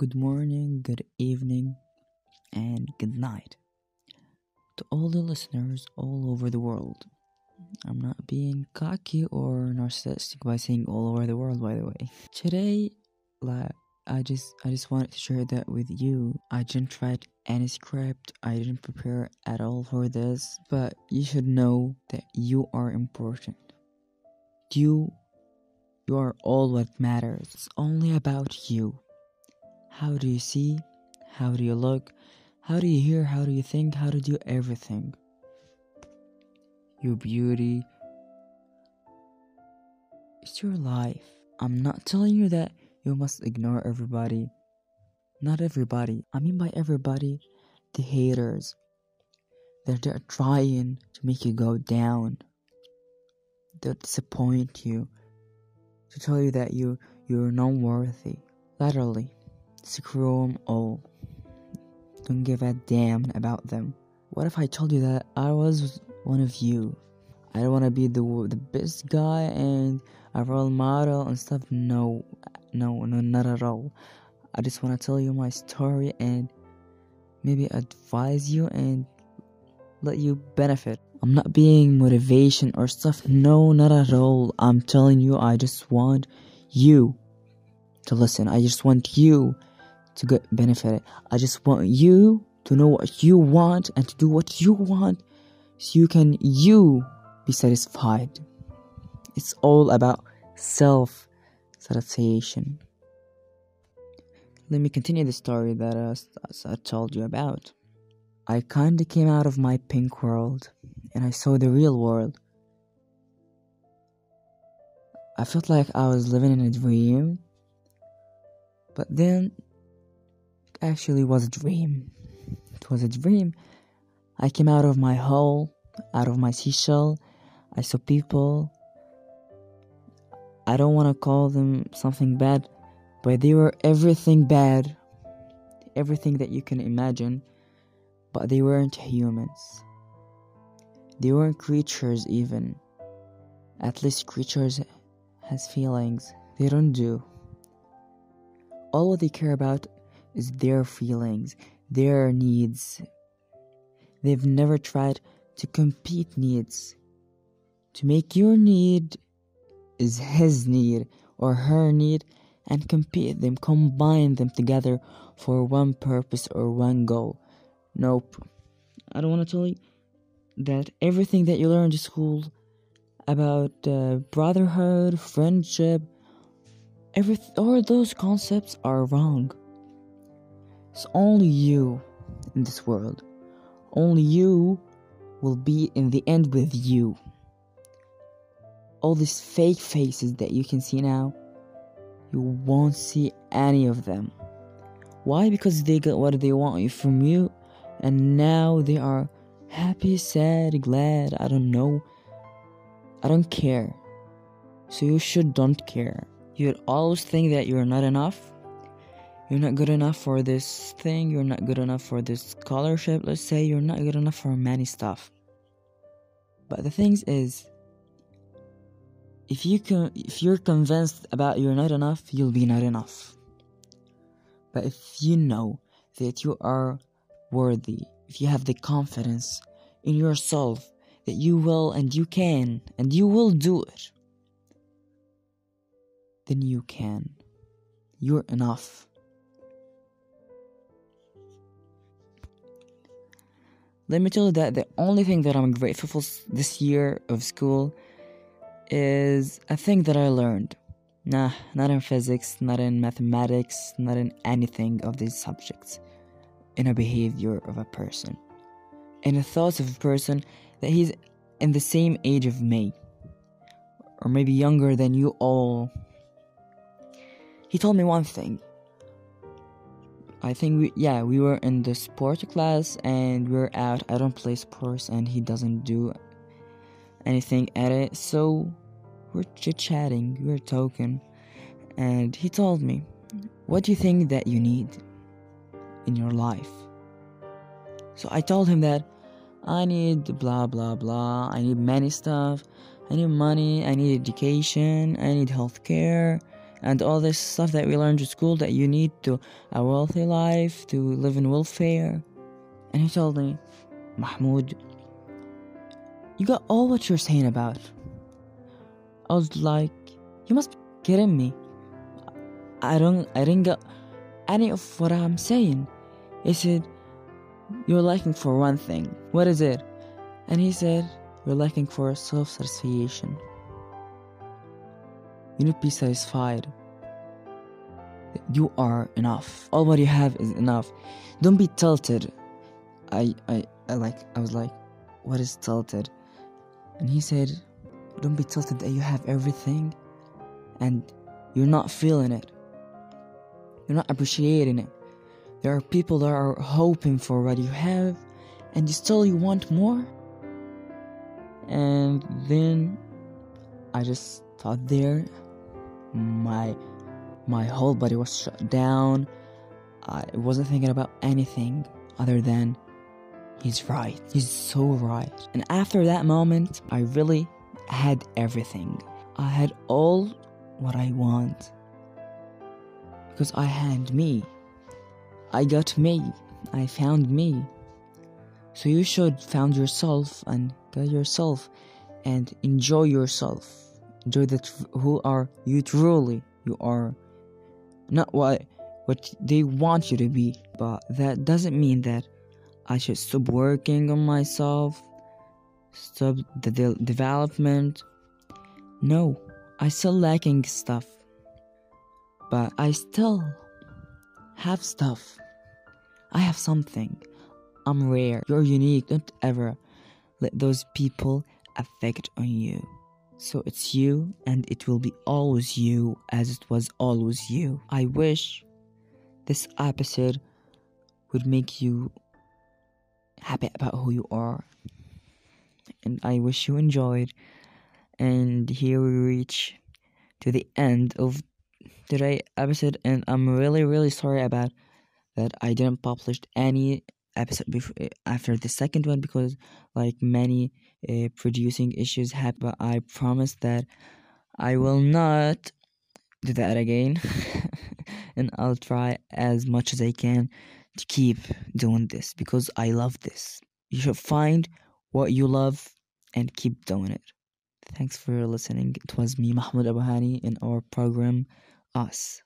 Good morning, good evening, and good night to all the listeners all over the world. I'm not being cocky or narcissistic by saying all over the world, by the way. Today, like, I just I just wanted to share that with you. I didn't write any script. I didn't prepare at all for this, but you should know that you are important. You you are all what matters. It's only about you. How do you see? How do you look? How do you hear? How do you think? How to do everything? Your beauty. It's your life. I'm not telling you that you must ignore everybody. Not everybody. I mean by everybody, the haters. They're, they're trying to make you go down. They'll disappoint you. To tell you that you you're not worthy. Literally. Screw them all. Oh, don't give a damn about them. What if I told you that I was one of you? I don't want to be the the best guy and a role model and stuff. No, no, no, not at all. I just want to tell you my story and maybe advise you and let you benefit. I'm not being motivation or stuff. No, not at all. I'm telling you, I just want you to listen. I just want you to get benefited. I just want you to know what you want and to do what you want so you can you be satisfied. It's all about self satisfaction. Let me continue the story that uh, I told you about. I kinda came out of my pink world and I saw the real world. I felt like I was living in a dream, but then actually was a dream. It was a dream. I came out of my hole, out of my seashell. I saw people. I don't want to call them something bad, but they were everything bad. Everything that you can imagine, but they weren't humans. They weren't creatures even. At least creatures has feelings. They don't do. All they care about is their feelings, their needs. They've never tried to compete needs. To make your need is his need or her need and compete them, combine them together for one purpose or one goal. Nope. I don't want to tell you that everything that you learn in school about uh, brotherhood, friendship, every all those concepts are wrong. It's only you in this world. Only you will be in the end with you. All these fake faces that you can see now, you won't see any of them. Why? Because they got what they want from you, and now they are happy, sad, glad, I don't know. I don't care. So you should don't care. You'd always think that you're not enough you're not good enough for this thing, you're not good enough for this scholarship, let's say you're not good enough for many stuff. But the thing is if you can if you're convinced about you're not enough, you'll be not enough. But if you know that you are worthy, if you have the confidence in yourself that you will and you can and you will do it, then you can. You're enough. Let me tell you that the only thing that I'm grateful for this year of school is a thing that I learned. Nah, not in physics, not in mathematics, not in anything of these subjects. In a behavior of a person. In the thoughts of a person that he's in the same age of me. Or maybe younger than you all. He told me one thing. I think we yeah we were in the sport class and we are out. I don't play sports and he doesn't do anything at it. So we're chit chatting, we're talking, and he told me, "What do you think that you need in your life?" So I told him that I need blah blah blah. I need many stuff. I need money. I need education. I need healthcare. And all this stuff that we learned at school that you need to a wealthy life to live in welfare. And he told me, Mahmoud, you got all what you're saying about. I was like, you must be kidding me. I don't, I didn't get any of what I'm saying. He said, you're lacking for one thing. What is it? And he said, you're lacking for self satisfaction. You need to be satisfied. You are enough. All what you have is enough. Don't be tilted. I, I, I like, I was like, what is tilted? And he said, don't be tilted that you have everything and you're not feeling it. You're not appreciating it. There are people that are hoping for what you have and you still you want more. And then I just thought there my my whole body was shut down. I wasn't thinking about anything other than he's right. He's so right. And after that moment, I really had everything. I had all what I want. Because I had me. I got me. I found me. So you should found yourself and get yourself and enjoy yourself enjoy that who are you truly. You are not what what they want you to be. But that doesn't mean that i should stop working on myself stop the de- development. No i still lacking stuff. But i still have stuff. I have something. I'm rare. You're unique. Don't ever let those people affect on you so it's you, and it will be always you as it was always you. I wish this episode would make you happy about who you are. And I wish you enjoyed. And here we reach to the end of today's episode, and I'm really, really sorry about that I didn't publish any episode before after the second one because like many uh, producing issues happen but i promise that i will not do that again. And i'll try as much as i can to keep doing this because i love this. You should find what you love and keep doing it. Thanks for listening. It was me mahmoud abuhani in our program us